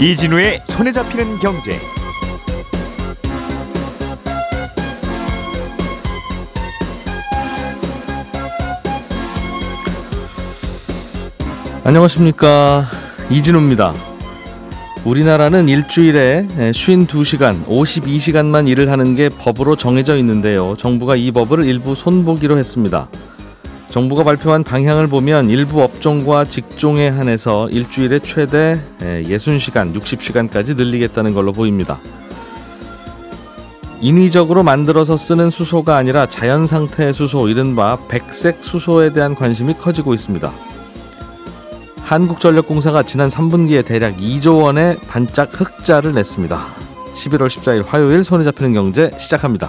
이진우의 손에 잡히는 경제. 안녕하십니까 이진우입니다. 우리나라는 일주일에 52시간, 52시간만 일을 하는 게 법으로 정해져 있는데요. 정부가 이 법을 일부 손보기로 했습니다. 정부가 발표한 방향을 보면 일부 업종과 직종에 한해서 일주일에 최대 60시간, 60시간까지 늘리겠다는 걸로 보입니다. 인위적으로 만들어서 쓰는 수소가 아니라 자연 상태의 수소, 이른바 백색 수소에 대한 관심이 커지고 있습니다. 한국전력공사가 지난 3분기에 대략 2조 원의 반짝 흑자를 냈습니다. 11월 14일 화요일 손에 잡히는 경제 시작합니다.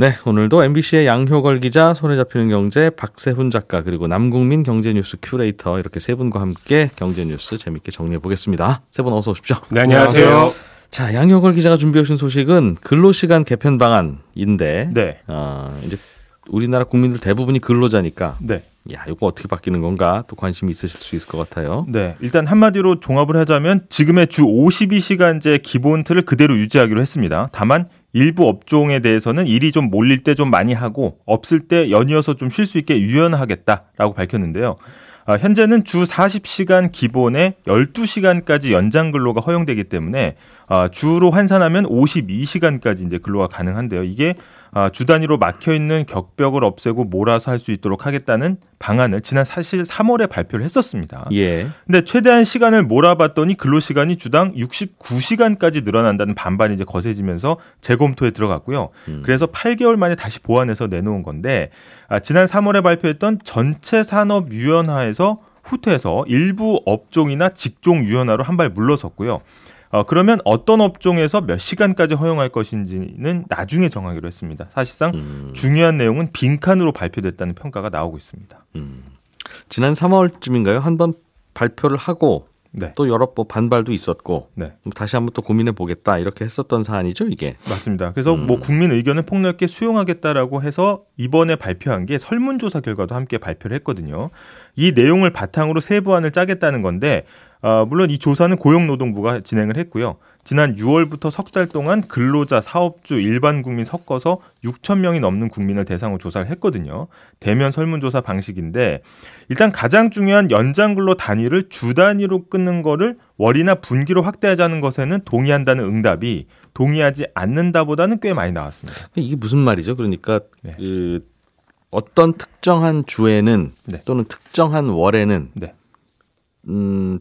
네, 오늘도 MBC의 양효걸 기자, 손에 잡히는 경제, 박세훈 작가, 그리고 남궁민 경제뉴스 큐레이터 이렇게 세 분과 함께 경제뉴스 재밌게 정리해 보겠습니다. 세 분 어서 오십시오. 네, 안녕하세요. 자, 양효걸 기자가 준비해 오신 소식은 근로시간 개편 방안인데, 네. 어, 이제 우리나라 국민들 대부분이 근로자니까, 네. 야, 이거 어떻게 바뀌는 건가 또 관심이 있으실 수 있을 것 같아요. 네. 일단 한마디로 종합을 하자면 지금의 주 52시간제 기본 틀을 그대로 유지하기로 했습니다. 다만 일부 업종에 대해서는 일이 좀 몰릴 때 좀 많이 하고 없을 때 연이어서 좀 쉴 수 있게 유연하겠다라고 밝혔는데요. 아, 현재는 주 40시간 기본에 12시간까지 연장 근로가 허용되기 때문에 아, 주로 환산하면 52시간까지 이제 근로가 가능한데요. 이게 아, 주 단위로 막혀 있는 격벽을 없애고 몰아서 할 수 있도록 하겠다는 방안을 지난 사실 3월에 발표를 했었습니다. 예. 근데 최대한 시간을 몰아봤더니 근로 시간이 주당 69시간까지 늘어난다는 반발이 이제 거세지면서 재검토에 들어갔고요. 음. 그래서 8개월 만에 다시 보완해서 내놓은 건데 아, 지난 3월에 발표했던 전체 산업 유연화에서 후퇴해서 일부 업종이나 직종 유연화로 한 발 물러섰고요. 어, 그러면 어떤 업종에서 몇 시간까지 허용할 것인지는 나중에 정하기로 했습니다. 사실상 음. 중요한 내용은 빈칸으로 발표됐다는 평가가 나오고 있습니다. 지난 3월쯤인가요? 한 번 발표를 하고 네. 또 여러 번 반발도 있었고 네. 다시 한번 또 고민해 보겠다 이렇게 했었던 사안이죠 이게. 맞습니다. 그래서 음. 뭐 국민 의견을 폭넓게 수용하겠다라고 해서 이번에 발표한 게 설문조사 결과도 함께 발표를 했거든요. 이 내용을 바탕으로 세부안을 짜겠다는 건데 어, 물론 이 조사는 고용노동부가 진행을 했고요. 지난 6월부터 석 달 동안 근로자, 사업주, 일반 국민 섞어서 6천 명이 넘는 국민을 대상으로 조사를 했거든요. 대면 설문조사 방식인데 일단 가장 중요한 연장 근로 단위를 주 단위로 끊는 거를 월이나 분기로 확대하자는 것에는 동의한다는 응답이 동의하지 않는다보다는 꽤 많이 나왔습니다. 이게 무슨 말이죠? 그러니까 네. 그 어떤 특정한 주에는 네. 또는 특정한 월에는 네. 음,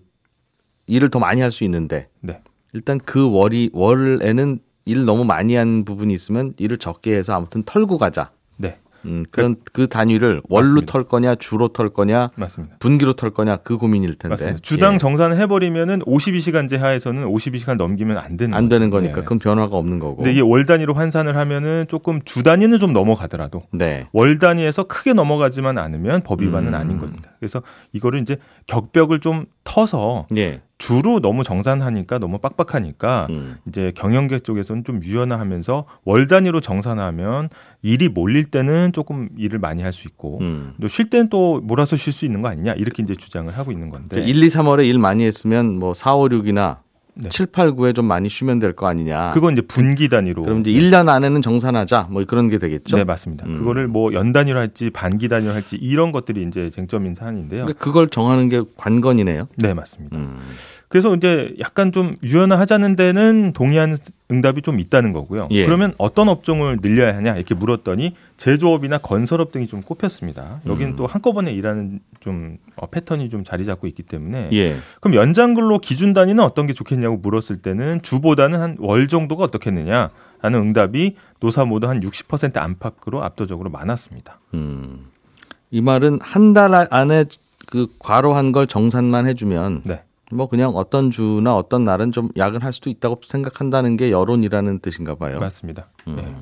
일을 더 많이 할 수 있는데 네. 일단 그 월이 월에는 일 너무 많이 한 부분이 있으면 일을 적게 해서 아무튼 털고 가자. 네. 음, 그런 그 단위를 월로 맞습니다. 털 거냐 주로 털 거냐 맞습니다. 분기로 털 거냐 그 고민일 텐데. 맞습니다. 주당 예. 정산을 해버리면은 52시간제 하에서는 52시간 넘기면 안 되는 안 되는 거니까 네. 그건 변화가 없는 거고. 근데 이게 월 단위로 환산을 하면은 조금 주 단위는 좀 넘어가더라도 네. 월 단위에서 크게 넘어가지만 않으면 법 위반은 음. 아닌 겁니다. 그래서 이거를 이제 격벽을 좀 터서 예. 주로 너무 정산하니까 너무 빡빡하니까 음. 이제 경영계 쪽에서는 좀 유연화하면서 월 단위로 정산하면 일이 몰릴 때는 조금 일을 많이 할 수 있고 음. 또쉴 때는 또 몰아서 쉴 수 있는 거 아니냐 이렇게 이제 주장을 하고 있는 건데 1, 2, 3월에 일 많이 했으면 뭐 4, 5, 6이나 네. 7, 8, 9에 좀 많이 쉬면 될 거 아니냐. 그건 이제 분기 단위로 그럼 이제 1년 안에는 정산하자. 뭐 그런 게 되겠죠. 네 맞습니다. 음. 그거를 뭐 연 단위로 할지 반기 단위로 할지 이런 것들이 이제 쟁점인 사안인데요. 그걸 정하는 게 관건이네요. 네 맞습니다. 음. 그래서 이제 약간 좀 유연화하자는 데는 동의하는 응답이 좀 있다는 거고요. 예. 그러면 어떤 업종을 늘려야 하냐 이렇게 물었더니 제조업이나 건설업 등이 좀 꼽혔습니다. 여기는 음. 또 한꺼번에 일하는 좀 어, 패턴이 좀 자리 잡고 있기 때문에 예. 그럼 연장 근로 기준 단위는 어떤 게 좋겠냐고 물었을 때는 주보다는 한 월 정도가 어떻겠느냐 하는 응답이 노사 모두 한 60% 안팎으로 압도적으로 많았습니다. 음. 이 말은 한 달 안에 그 과로한 걸 정산만 해주면 네. 뭐 그냥 어떤 주나 어떤 날은 좀 야근할 수도 있다고 생각한다는 게 여론이라는 뜻인가 봐요. 맞습니다. 음. 네.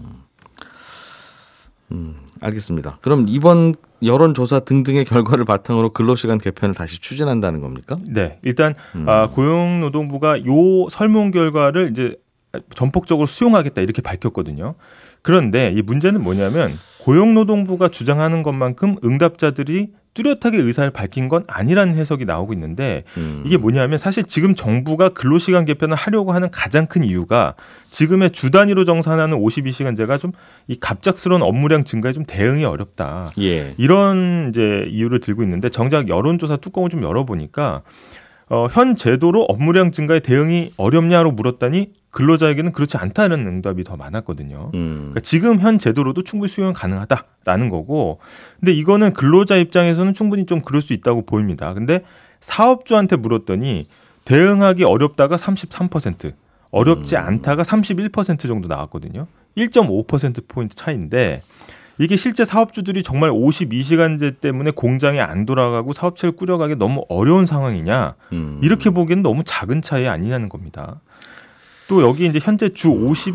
음, 알겠습니다. 그럼 이번 여론조사 등등의 결과를 바탕으로 근로시간 개편을 다시 추진한다는 겁니까? 네, 일단 음. 아, 고용노동부가 요 설문 결과를 이제 전폭적으로 수용하겠다 이렇게 밝혔거든요. 그런데 이 문제는 뭐냐면 고용노동부가 주장하는 것만큼 응답자들이 뚜렷하게 의사를 밝힌 건 아니라는 해석이 나오고 있는데 음. 이게 뭐냐면 사실 지금 정부가 근로시간 개편을 하려고 하는 가장 큰 이유가 지금의 주 단위로 정산하는 52시간제가 좀 이 갑작스러운 업무량 증가에 좀 대응이 어렵다. 예. 이런 이제 이유를 들고 있는데 정작 여론조사 뚜껑을 좀 열어보니까 어, 현 제도로 업무량 증가에 대응이 어렵냐로 물었더니 근로자에게는 그렇지 않다는 응답이 더 많았거든요. 음. 그러니까 지금 현 제도로도 충분히 수용 가능하다라는 거고, 근데 이거는 근로자 입장에서는 충분히 좀 그럴 수 있다고 보입니다. 근데 사업주한테 물었더니 대응하기 어렵다가 33%, 어렵지 않다가 31% 정도 나왔거든요. 1.5% 포인트 차이인데 이게 실제 사업주들이 정말 52시간제 때문에 공장이 안 돌아가고 사업체를 꾸려가기 너무 어려운 상황이냐 음. 이렇게 보기에는 너무 작은 차이 아니냐는 겁니다. 또 여기 이제 현재 주 50,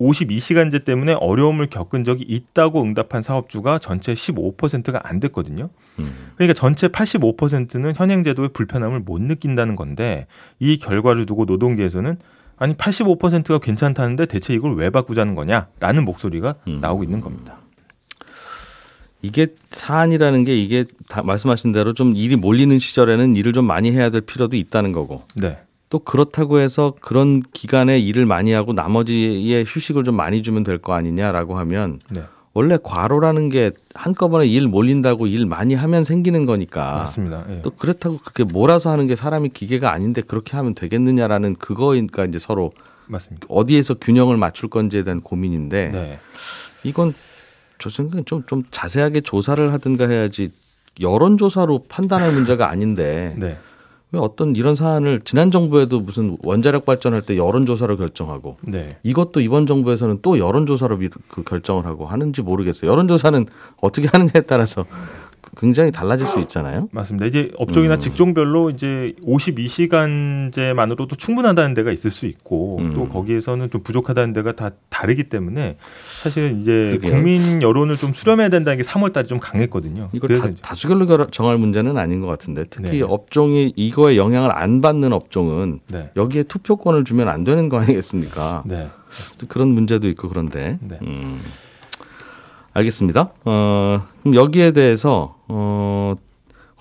52시간제 때문에 어려움을 겪은 적이 있다고 응답한 사업주가 전체 15%가 안 됐거든요. 음. 그러니까 전체 85%는 현행 제도의 불편함을 못 느낀다는 건데 이 결과를 두고 노동계에서는 아니 85%가 괜찮다는데 대체 이걸 왜 바꾸자는 거냐라는 목소리가 음. 나오고 있는 겁니다. 이게 사안이라는 게 이게 다 말씀하신 대로 좀 일이 몰리는 시절에는 일을 좀 많이 해야 될 필요도 있다는 거고 네. 또 그렇다고 해서 그런 기간에 일을 많이 하고 나머지에 휴식을 좀 많이 주면 될 거 아니냐라고 하면 네. 원래 과로라는 게 한꺼번에 일 몰린다고 일 많이 하면 생기는 거니까 맞습니다. 예. 또 그렇다고 그렇게 몰아서 하는 게 사람이 기계가 아닌데 그렇게 하면 되겠느냐라는 그거니까 이제 서로 맞습니다. 어디에서 균형을 맞출 건지에 대한 고민인데 네. 이건 저 생각엔 좀, 좀 자세하게 조사를 하든가 해야지 여론조사로 판단할 문제가 아닌데 네. 왜 어떤 이런 사안을 지난 정부에도 무슨 원자력 발전할 때 여론조사로 결정하고 네. 이것도 이번 정부에서는 또 여론조사로 미- 그 결정을 하고 하는지 모르겠어요. 여론조사는 어떻게 하느냐에 따라서 굉장히 달라질 수 있잖아요. 맞습니다. 이제 업종이나 음. 직종별로 이제 52시간제만으로도 충분하다는 데가 있을 수 있고 음. 또 거기에서는 좀 부족하다는 데가 다 다르기 때문에 사실은 이제 그러게요. 국민 여론을 좀 수렴해야 된다는 게 3월달에 좀 강했거든요. 이걸 다, 다수결로 결- 정할 문제는 아닌 것 같은데 특히 네. 업종이 이거에 영향을 안 받는 업종은 네. 여기에 투표권을 주면 안 되는 거 아니겠습니까? 네. 그런 문제도 있고 그런데. 네. 음. 알겠습니다. 어, 그럼 여기에 대해서 어,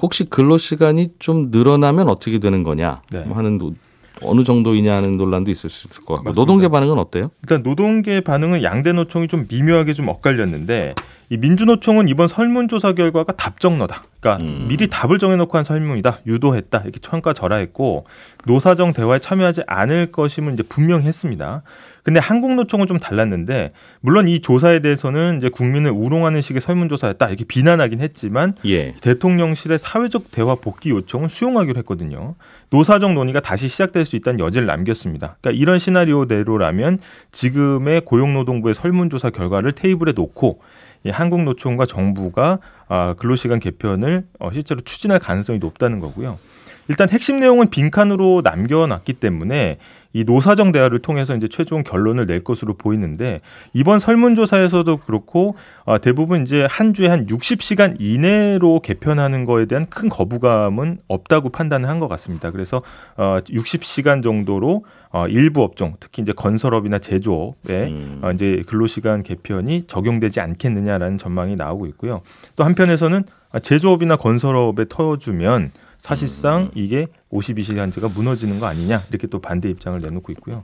혹시 근로 시간이 좀 늘어나면 어떻게 되는 거냐 네. 뭐 하는 노- 어느 정도이냐 하는 논란도 있을 수 있을 것 같고 맞습니다. 노동계 반응은 어때요? 일단 노동계 반응은 양대 노총이 좀 미묘하게 좀 엇갈렸는데 이 민주노총은 이번 설문조사 결과가 답정너다. 그러니까 음. 미리 답을 정해놓고 한 설문이다. 유도했다. 이렇게 평가절하했고 노사정 대화에 참여하지 않을 것임은 이제 분명히 했습니다. 근데 한국노총은 좀 달랐는데 물론 이 조사에 대해서는 이제 국민을 우롱하는 식의 설문조사였다. 이렇게 비난하긴 했지만 예. 대통령실의 사회적 대화 복귀 요청은 수용하기로 했거든요. 노사정 논의가 다시 시작될 수 있다는 여지를 남겼습니다. 그러니까 이런 시나리오대로라면 지금의 고용노동부의 설문조사 결과를 테이블에 놓고 이 한국노총과 정부가 아, 근로시간 개편을 어, 실제로 추진할 가능성이 높다는 거고요. 일단 핵심 내용은 빈칸으로 남겨놨기 때문에 이 노사정 대화를 통해서 이제 최종 결론을 낼 것으로 보이는데 이번 설문조사에서도 그렇고 아, 대부분 이제 한 주에 한 60시간 이내로 개편하는 거에 대한 큰 거부감은 없다고 판단을 한 것 같습니다. 그래서 어, 60시간 정도로 어, 일부 업종, 특히 이제 건설업이나 제조업에 음. 어, 이제 근로시간 개편이 적용되지 않겠느냐라는 전망이 나오고 있고요. 또 한편에서는 아, 제조업이나 건설업에 터주면 사실상 이게 52시간제가 무너지는 거 아니냐 이렇게 또 반대 입장을 내놓고 있고요.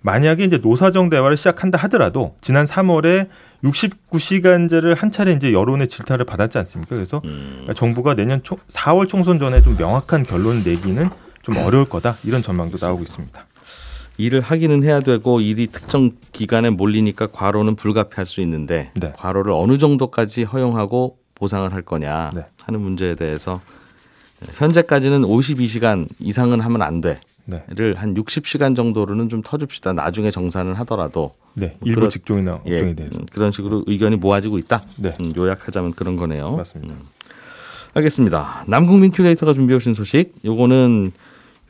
만약에 이제 노사정 대화를 시작한다 하더라도 지난 3월에 69시간제를 한 차례 이제 여론의 질타를 받았지 않습니까? 그래서 음. 정부가 내년 총, 4월 총선 전에 좀 명확한 결론을 내기는 좀 어려울 거다 이런 전망도 나오고 있습니다. 일을 하기는 해야 되고 일이 특정 기간에 몰리니까 과로는 불가피할 수 있는데 네. 과로를 어느 정도까지 허용하고 보상을 할 거냐 네. 하는 문제에 대해서 현재까지는 52시간 이상은 하면 안 돼. 네, 를한 60시간 정도로는 좀 터줍시다. 나중에 정산을 하더라도 네 뭐 일부 그런- 직종이나 예, 업종에 대해서 음, 그런 식으로 의견이 모아지고 있다. 네. 음, 요약하자면 그런 거네요. 맞습니다. 음. 알겠습니다. 남궁민 큐레이터가 준비해 오신 소식. 요거는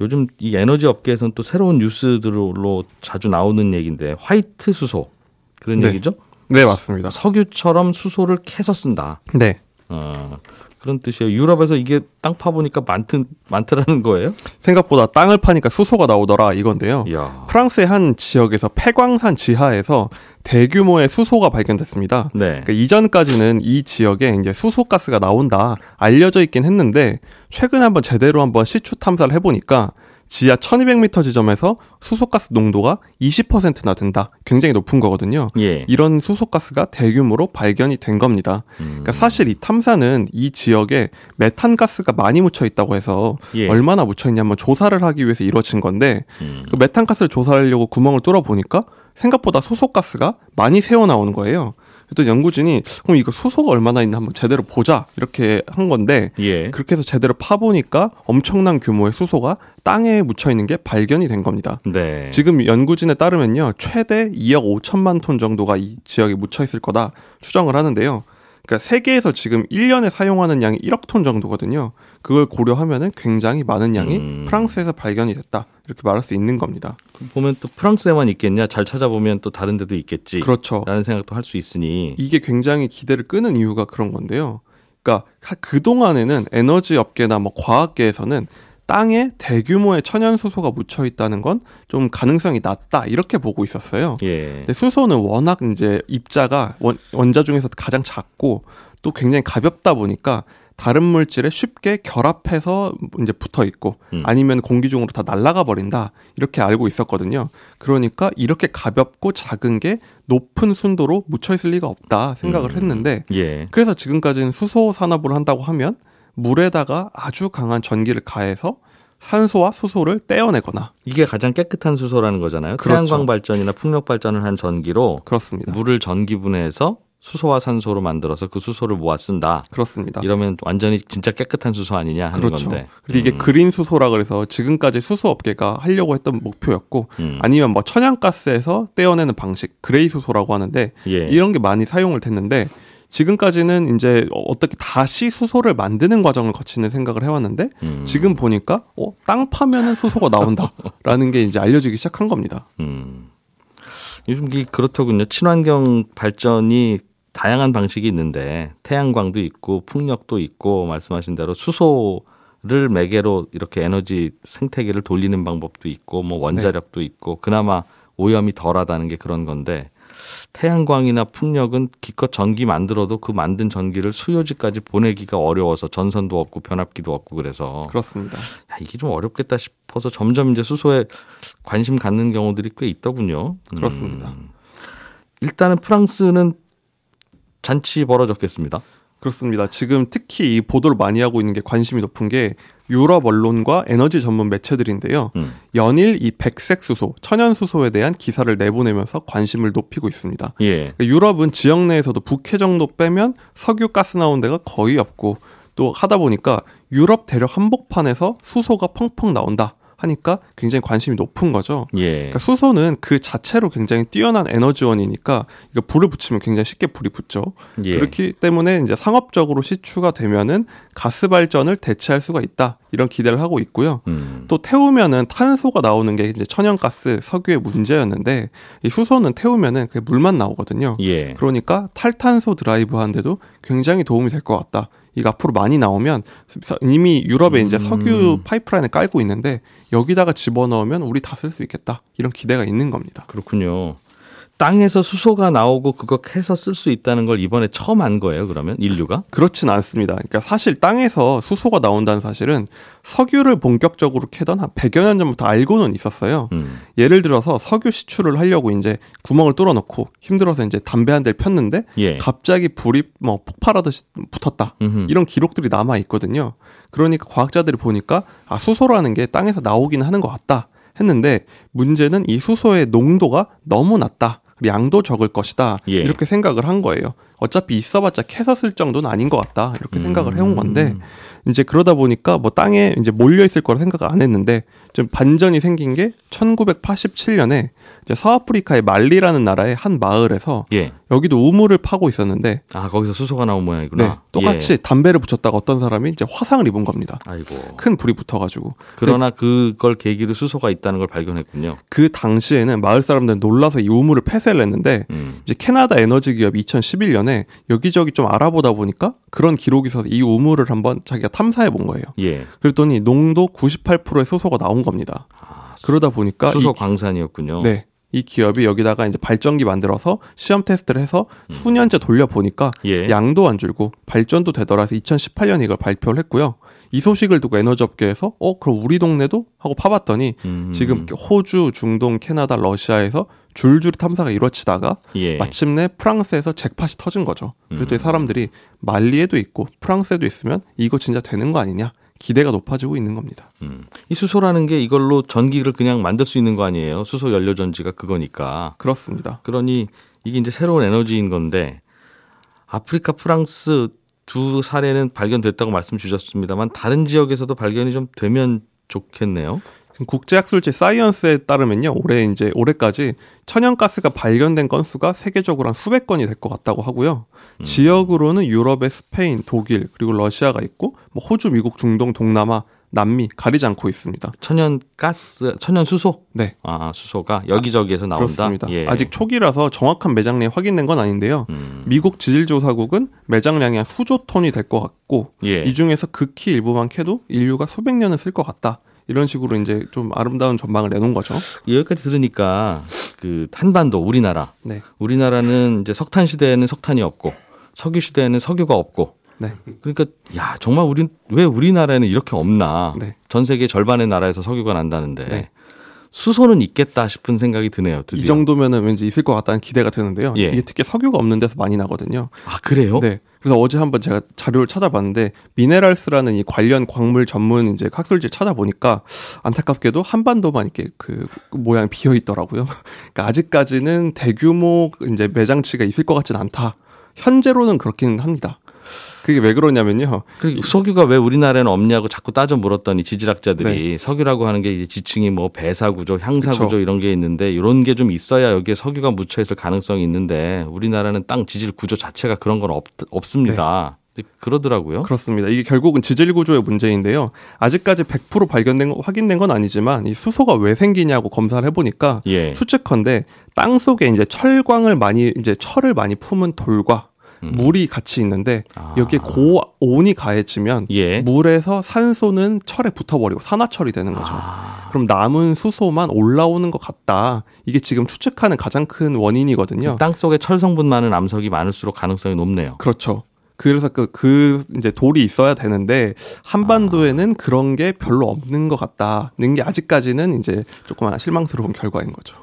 요즘 이 에너지 업계에서는 또 새로운 뉴스들로 자주 나오는 얘기인데 화이트 수소 그런 네. 얘기죠? 네, 맞습니다. 석유처럼 수소를 캐서 쓴다. 네. 어, 그런 뜻이에요. 유럽에서 이게 땅 파보니까 많든 많더라는 거예요. 생각보다 땅을 파니까 수소가 나오더라 이건데요. 이야. 프랑스의 한 지역에서 폐광산 지하에서 대규모의 수소가 발견됐습니다. 네. 그러니까 이전까지는 이 지역에 이제 수소가스가 나온다 알려져 있긴 했는데 최근에 한번 제대로 한번 시추 탐사를 해보니까 지하 1200m 지점에서 수소가스 농도가 20%나 된다. 굉장히 높은 거거든요. 예. 이런 수소가스가 대규모로 발견이 된 겁니다. 음. 그러니까 사실 이 탐사는 이 지역에 메탄가스가 많이 묻혀 있다고 해서 예. 얼마나 묻혀 있냐 한번 조사를 하기 위해서 이루어진 건데 음. 그 메탄가스를 조사하려고 구멍을 뚫어 보니까 생각보다 수소가스가 많이 새어 나오는 거예요. 그랬더니 연구진이 그럼 이거 수소가 얼마나 있나 한번 제대로 보자 이렇게 한 건데 예. 그렇게 해서 제대로 파 보니까 엄청난 규모의 수소가 땅에 묻혀 있는 게 발견이 된 겁니다. 네. 지금 연구진에 따르면요 최대 2억 5천만 톤 정도가 이 지역에 묻혀 있을 거다 추정을 하는데요. 그러니까 세계에서 지금 1년에 사용하는 양이 1억 톤 정도거든요. 그걸 고려하면은 굉장히 많은 양이 음. 프랑스에서 발견이 됐다 이렇게 말할 수 있는 겁니다. 보면 또 프랑스에만 있겠냐? 잘 찾아보면 또 다른 데도 있겠지. 그렇죠. 라는 생각도 할 수 있으니. 이게 굉장히 기대를 끄는 이유가 그런 건데요. 그러니까 그 동안에는 에너지 업계나 뭐 과학계에서는 땅에 대규모의 천연 수소가 묻혀 있다는 건 좀 가능성이 낮다 이렇게 보고 있었어요. 예. 근데 수소는 워낙 이제 입자가 원, 원자 중에서 가장 작고 또 굉장히 가볍다 보니까 다른 물질에 쉽게 결합해서 이제 붙어 있고 음. 아니면 공기 중으로 다 날아가 버린다 이렇게 알고 있었거든요. 그러니까 이렇게 가볍고 작은 게 높은 순도로 묻혀 있을 리가 없다 생각을 음. 했는데 예. 그래서 지금까지는 수소 산업을 한다고 하면 물에다가 아주 강한 전기를 가해서 산소와 수소를 떼어내거나 이게 가장 깨끗한 수소라는 거잖아요. 그렇죠. 태양광 발전이나 풍력 발전을 한 전기로 그렇습니다. 물을 전기분해해서 수소와 산소로 만들어서 그 수소를 모아 쓴다. 그렇습니다. 이러면 완전히 진짜 깨끗한 수소 아니냐 하는 그렇죠. 건데. 그래서 이게 음. 그린 수소라 그래서 지금까지 수소 업계가 하려고 했던 목표였고 음. 아니면 뭐 천연가스에서 떼어내는 방식 그레이 수소라고 하는데 예. 이런 게 많이 사용을 됐는데 지금까지는 이제 어떻게 다시 수소를 만드는 과정을 거치는 생각을 해왔는데 음. 지금 보니까 어, 땅 파면은 수소가 나온다라는 게 이제 알려지기 시작한 겁니다. 음. 요즘 이 그렇더군요. 친환경 발전이 다양한 방식이 있는데 태양광도 있고 풍력도 있고 말씀하신 대로 수소를 매개로 이렇게 에너지 생태계를 돌리는 방법도 있고 뭐 원자력도 있고 그나마 오염이 덜하다는 게 그런 건데 태양광이나 풍력은 기껏 전기 만들어도 그 만든 전기를 수요지까지 보내기가 어려워서 전선도 없고 변압기도 없고 그래서 그렇습니다. 야, 이게 좀 어렵겠다 싶어서 점점 이제 수소에 관심 갖는 경우들이 꽤 있더군요. 음. 그렇습니다. 일단은 프랑스는 잔치 벌어졌겠습니다. 그렇습니다. 지금 특히 이 보도를 많이 하고 있는 게 관심이 높은 게 유럽 언론과 에너지 전문 매체들인데요. 음. 연일 이 백색 수소, 천연 수소에 대한 기사를 내보내면서 관심을 높이고 있습니다. 예. 그러니까 유럽은 지역 내에서도 북해 정도 빼면 석유 가스 나온 데가 거의 없고 또 하다 보니까 유럽 대륙 한복판에서 수소가 펑펑 나온다 하니까 굉장히 관심이 높은 거죠. 예. 그러니까 수소는 그 자체로 굉장히 뛰어난 에너지원이니까 이거 불을 붙이면 굉장히 쉽게 불이 붙죠. 예. 그렇기 때문에 이제 상업적으로 시추가 되면은 가스 발전을 대체할 수가 있다 이런 기대를 하고 있고요. 음. 또 태우면은 탄소가 나오는 게 이제 천연가스 석유의 문제였는데 이 수소는 태우면은 그게 물만 나오거든요. 예. 그러니까 탈탄소 드라이브 하는데도 굉장히 도움이 될 것 같다. 이거 앞으로 많이 나오면 이미 유럽에 이제 음. 석유 파이프라인을 깔고 있는데 여기다가 집어넣으면 우리 다 쓸 수 있겠다. 이런 기대가 있는 겁니다. 그렇군요. 땅에서 수소가 나오고 그거 캐서 쓸 수 있다는 걸 이번에 처음 한 거예요, 그러면 인류가? 그렇진 않습니다. 그러니까 사실 땅에서 수소가 나온다는 사실은 석유를 본격적으로 캐던 한 100여 년 전부터 알고는 있었어요. 음. 예를 들어서 석유 시추를 하려고 이제 구멍을 뚫어 놓고 힘들어서 이제 담배 한 대를 폈는데 예. 갑자기 불이 뭐 폭발하듯이 붙었다. 음흠. 이런 기록들이 남아 있거든요. 그러니까 과학자들이 보니까 아 수소라는 게 땅에서 나오긴 하는 것 같다 했는데 문제는 이 수소의 농도가 너무 낮다. 양도 적을 것이다. 예. 이렇게 생각을 한 거예요. 어차피 있어봤자 캐서 쓸 정도는 아닌 것 같다. 이렇게 생각을 해온 건데 이제 그러다 보니까 뭐 땅에 이제 몰려 있을 거라 생각을 안 했는데 좀 반전이 생긴 게 1987년에 이제 서아프리카의 말리라는 나라의 한 마을에서 예. 여기도 우물을 파고 있었는데 아 거기서 수소가 나온 모양이구나. 네, 똑같이 예. 담배를 붙였다가 어떤 사람이 이제 화상을 입은 겁니다. 아이고. 큰 불이 붙어가지고 그러나 그걸 계기로 수소가 있다는 걸 발견했군요. 그 당시에는 마을 사람들은 놀라서 이 우물을 폐쇄를 했는데 음. 이제 캐나다 에너지 기업이 2011년에 여기저기 좀 알아보다 보니까 그런 기록이 있어서 이 우물을 한번 자기가 탐사해 본 거예요. 예. 그랬더니 농도 98%의 수소가 나온 겁니다. 그러다 보니까 수소 이, 광산이었군요. 네. 이 기업이 여기다가 이제 발전기 만들어서 시험 테스트를 해서 수년째 돌려 보니까 예. 양도 안 줄고 발전도 되더라 해서 2018년에 이걸 발표를 했고요. 이 소식을 두고 에너지 업계에서 어 그럼 우리 동네도 하고 파봤더니 음. 지금 호주, 중동, 캐나다, 러시아에서 줄줄이 탐사가 이루어지다가 예. 마침내 프랑스에서 잭팟이 터진 거죠. 그랬더니 음. 사람들이 말리에도 있고 프랑스에도 있으면 이거 진짜 되는 거 아니냐 기대가 높아지고 있는 겁니다. 음. 이 수소라는 게 이걸로 전기를 그냥 만들 수 있는 거 아니에요? 수소 연료 전지가 그거니까. 그렇습니다. 그러니 이게 이제 새로운 에너지인 건데 아프리카, 프랑스 두 사례는 발견됐다고 말씀 주셨습니다만 다른 지역에서도 발견이 좀 되면 좋겠네요. 국제학술지 사이언스에 따르면요, 올해 이제 올해까지 천연가스가 발견된 건수가 세계적으로 한 수백 건이 될 것 같다고 하고요. 지역으로는 유럽의 스페인, 독일 그리고 러시아가 있고, 뭐 호주, 미국, 중동, 동남아, 남미 가리지 않고 있습니다. 천연 가스, 천연 수소. 네. 아 수소가 여기저기에서 나온다. 그렇습니다. 예. 아직 초기라서 정확한 매장량이 확인된 건 아닌데요. 음. 미국 지질조사국은 매장량이 한 수조 톤이 될 것 같고 예. 이 중에서 극히 일부만 캐도 인류가 수백 년은 쓸 것 같다. 이런 식으로 이제 좀 아름다운 전망을 내놓은 거죠. 여기까지 들으니까 그 한반도 우리나라 네. 우리나라는 이제 석탄 시대에는 석탄이 없고 석유 시대에는 석유가 없고 네. 그러니까 야 정말 우리 왜 우리나라에는 이렇게 없나 네. 전 세계 절반의 나라에서 석유가 난다는데 네. 수소는 있겠다 싶은 생각이 드네요. 드디어. 이 정도면은 왠지 있을 것 같다는 기대가 드는데요. 예. 이게 특히 석유가 없는 데서 많이 나거든요. 아 그래요? 네. 그래서 어제 한번 제가 자료를 찾아봤는데 미네랄스라는 이 관련 광물 전문 이제 학술지 찾아보니까 안타깝게도 한반도만 이렇게 그 모양 비어 있더라고요. 그러니까 아직까지는 대규모 이제 매장치가 있을 것 같진 않다. 현재로는 그렇기는 합니다. 그게 왜 그러냐면요. 그 석유가 왜 우리나라에는 없냐고 자꾸 따져 물었더니 지질학자들이 네. 석유라고 하는 게 이제 지층이 뭐 배사 구조, 향사 그쵸. 구조 이런 게 있는데 이런 게 좀 있어야 여기에 석유가 묻혀 있을 가능성이 있는데 우리나라는 땅 지질 구조 자체가 그런 건 없, 없습니다. 네. 그러더라고요. 그렇습니다. 이게 결국은 지질 구조의 문제인데요. 아직까지 100% 발견된 거, 확인된 건 아니지만 이 수소가 왜 생기냐고 검사를 해보니까 예. 추측컨대 땅 속에 이제 철광을 많이 이제 철을 많이 품은 돌과 물이 같이 있는데 음. 아. 여기에 고온이 가해지면 예. 물에서 산소는 철에 붙어버리고 산화철이 되는 거죠. 아. 그럼 남은 수소만 올라오는 것 같다. 이게 지금 추측하는 가장 큰 원인이거든요. 땅 속에 철 성분 많은 암석이 많을수록 가능성이 높네요. 그렇죠. 그래서 그, 그 이제 돌이 있어야 되는데 한반도에는 그런 게 별로 없는 것 같다는 게 아직까지는 이제 조금 실망스러운 결과인 거죠.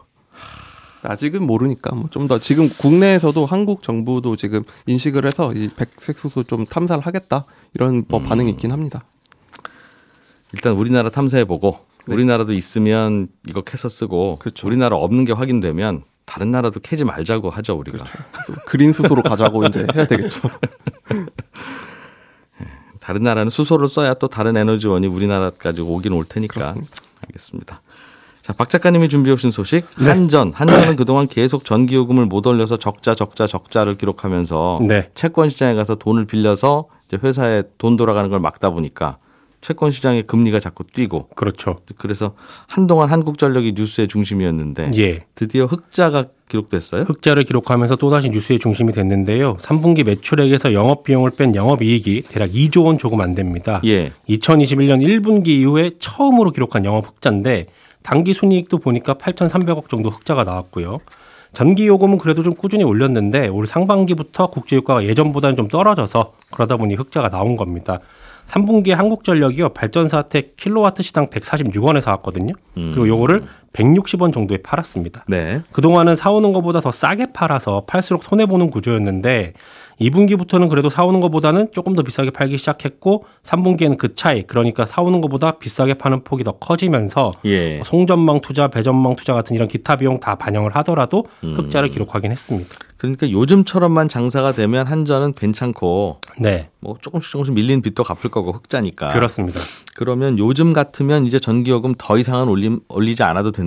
아직은 모르니까 뭐 좀 더 지금 국내에서도 한국 정부도 지금 인식을 해서 이 백색 수소 좀 탐사를 하겠다 이런 뭐 반응이 있긴 합니다. 일단 우리나라 탐사해 보고 네. 우리나라도 있으면 이거 캐서 쓰고 그렇죠. 우리나라 없는 게 확인되면 다른 나라도 캐지 말자고 하죠 우리가. 그렇죠. 그린 수소로 가자고 이제 해야 되겠죠. 다른 나라는 수소를 써야 또 다른 에너지원이 우리나라까지 오긴 올 테니까. 그렇습니다. 알겠습니다. 자, 박 작가님이 준비해 오신 소식. 한전. 한전은 그동안 계속 전기요금을 못 올려서 적자, 적자, 적자를 기록하면서 네. 채권 시장에 가서 돈을 빌려서 이제 회사에 돈 돌아가는 걸 막다 보니까 채권 시장의 금리가 자꾸 뛰고 그렇죠. 그래서 한동안 한국전력이 뉴스의 중심이었는데 예. 드디어 흑자가 기록됐어요. 흑자를 기록하면서 또다시 뉴스의 중심이 됐는데요. 3분기 매출액에서 영업 비용을 뺀 영업 이익이 대략 2조 원 조금 안 됩니다. 예. 2021년 1분기 이후에 처음으로 기록한 영업 흑자인데 당기 순이익도 보니까 8,300억 정도 흑자가 나왔고요. 전기 요금은 그래도 좀 꾸준히 올렸는데 올 상반기부터 국제 유가가 예전보다는 좀 떨어져서 그러다 보니 흑자가 나온 겁니다. 3분기에 한국전력이요 발전사 택 킬로와트 시당 146원에 사왔거든요. 그리고 요거를 160원 정도에 팔았습니다. 네. 그동안은 사오는 것보다 더 싸게 팔아서 팔수록 손해 보는 구조였는데 2분기부터는 그래도 사오는 것보다는 조금 더 비싸게 팔기 시작했고 3분기에는 그 차이 그러니까 사오는 것보다 비싸게 파는 폭이 더 커지면서 예. 송전망 투자, 배전망 투자 같은 이런 기타 비용 다 반영을 하더라도 음. 흑자를 기록하긴 했습니다. 그러니까 요즘처럼만 장사가 되면 한전은 괜찮고 네, 뭐 조금씩 조금씩 밀린 빚도 갚을 거고 흑자니까. 그렇습니다. 그러면 요즘 같으면 이제 전기요금 더 이상은 올림, 올리지 않아도 된다.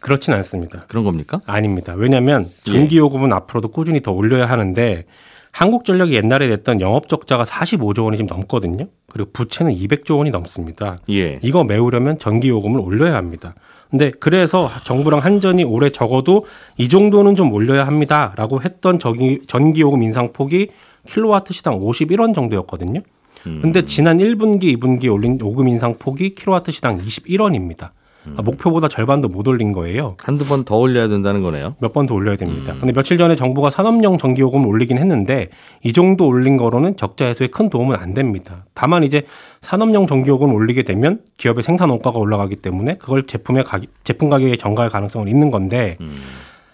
그렇진 않습니다. 그런 겁니까? 아닙니다. 왜냐하면 예. 전기 요금은 앞으로도 꾸준히 더 올려야 하는데 한국전력이 옛날에 냈던 영업적자가 45조 원이 지금 넘거든요. 그리고 부채는 200조 원이 넘습니다. 예. 이거 메우려면 전기요금을 올려야 합니다. 근데 그래서 정부랑 한전이 올해 적어도 이 정도는 좀 올려야 합니다라고 했던 전기, 전기요금 인상폭이 킬로와트 시당 51원 정도였거든요. 근데 지난 1분기, 2분기 올린 요금 인상폭이 킬로와트 시당 21원입니다. 목표보다 절반도 못 올린 거예요. 한두 번 더 올려야 된다는 거네요. 몇 번 더 올려야 됩니다. 근데 며칠 전에 정부가 산업용 전기요금을 올리긴 했는데 이 정도 올린 거로는 적자 해소에 큰 도움은 안 됩니다. 다만 이제 산업용 전기요금을 올리게 되면 기업의 생산 원가가 올라가기 때문에 그걸 제품의 가격, 제품 가격에 전가할 가능성은 있는 건데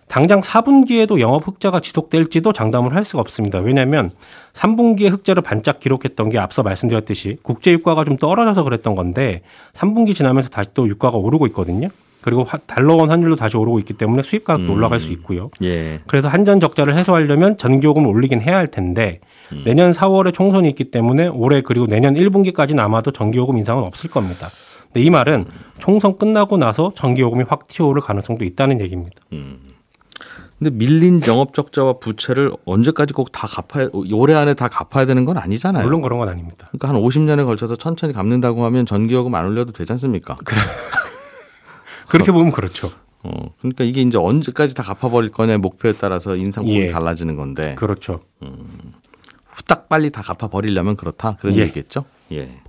당장 4분기에도 영업 흑자가 지속될지도 장담을 할 수가 없습니다. 왜냐하면 3분기에 흑자를 반짝 기록했던 게 앞서 말씀드렸듯이 국제 유가가 좀 떨어져서 그랬던 건데 3분기 지나면서 다시 또 유가가 오르고 있거든요. 그리고 화- 달러원 환율도 다시 오르고 있기 때문에 수입 가격도 올라갈 수 있고요. 예. 그래서 한전 적자를 해소하려면 전기요금을 올리긴 해야 할 텐데 내년 4월에 총선이 있기 때문에 올해 그리고 내년 1분기까지는 아마도 전기요금 인상은 없을 겁니다. 근데 이 말은 총선 끝나고 나서 전기요금이 확 튀어오를 가능성도 있다는 얘기입니다. 근데 밀린 영업 적자와 부채를 언제까지 꼭 다 갚아야 올해 안에 다 갚아야 되는 건 아니잖아요. 물론 그런 건 아닙니다. 그러니까 한 50년에 걸쳐서 천천히 갚는다고 하면 전기요금 안 올려도 되지 않습니까? 그렇게 보면 그렇죠. 어, 그러니까 이게 이제 언제까지 다 갚아버릴 거냐 목표에 따라서 인상폭이 예. 달라지는 건데 그렇죠. 후딱 빨리 다 갚아버리려면 그렇다 그런 예. 얘기겠죠. 예.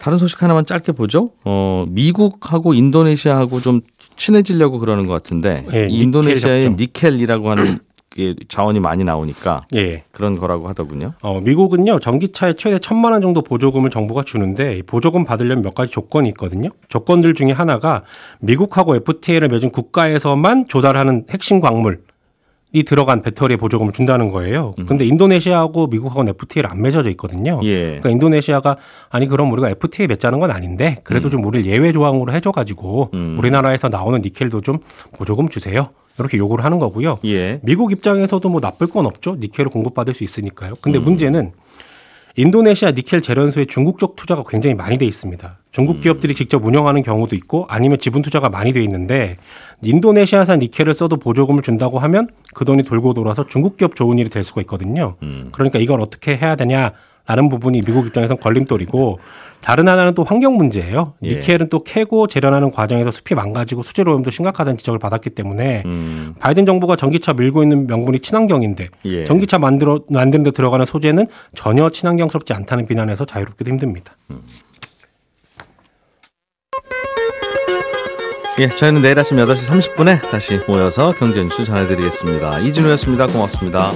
다른 소식 하나만 짧게 보죠. 어, 미국하고 인도네시아하고 좀 친해지려고 그러는 것 같은데 예, 이 니켈. 니켈 이라고 하는 게 자원이 많이 나오니까 예. 그런 거라고 하더군요. 어, 미국은요, 전기차에 최대 천만 원 정도 보조금을 정부가 주는데, 이 보조금 받으려면 몇 가지 조건이 있거든요. 조건들 중에 하나가 미국하고 FTA를 맺은 국가에서만 조달하는 핵심 광물, 이 들어간 배터리에 보조금을 준다는 거예요. 근데 인도네시아하고 미국하고는 FTA를 안 맺어져 있거든요. 예. 그러니까 인도네시아가 아니 그럼 우리가 FTA 맺자는 건 아닌데 그래도 좀 우리를 예외 조항으로 해줘 가지고 음. 우리나라에서 나오는 니켈도 좀 보조금 주세요. 이렇게 요구를 하는 거고요. 예. 미국 입장에서도 뭐 나쁠 건 없죠. 니켈을 공급받을 수 있으니까요. 근데 문제는 인도네시아 니켈 재련소에 중국 쪽 투자가 굉장히 많이 돼 있습니다. 중국 기업들이 직접 운영하는 경우도 있고 아니면 지분 투자가 많이 돼 있는데 인도네시아산 니켈을 써도 보조금을 준다고 하면 그 돈이 돌고 돌아서 중국 기업 좋은 일이 될 수가 있거든요. 그러니까 이걸 어떻게 해야 되냐 라는 부분이 미국 입장에선 걸림돌이고 다른 하나는 또 환경 문제예요. 예. 니켈은 또 캐고 재련하는 과정에서 숲이 망가지고 수질 오염도 심각하다는 지적을 받았기 때문에 음. 바이든 정부가 전기차 밀고 있는 명분이 친환경인데 예. 전기차 만들어 만드는 데 들어가는 소재는 전혀 친환경스럽지 않다는 비난에서 자유롭기도 힘듭니다. 예, 저희는 내일 아침 8시 30분에 다시 모여서 경제 뉴스 전해드리겠습니다. 이진우였습니다. 고맙습니다.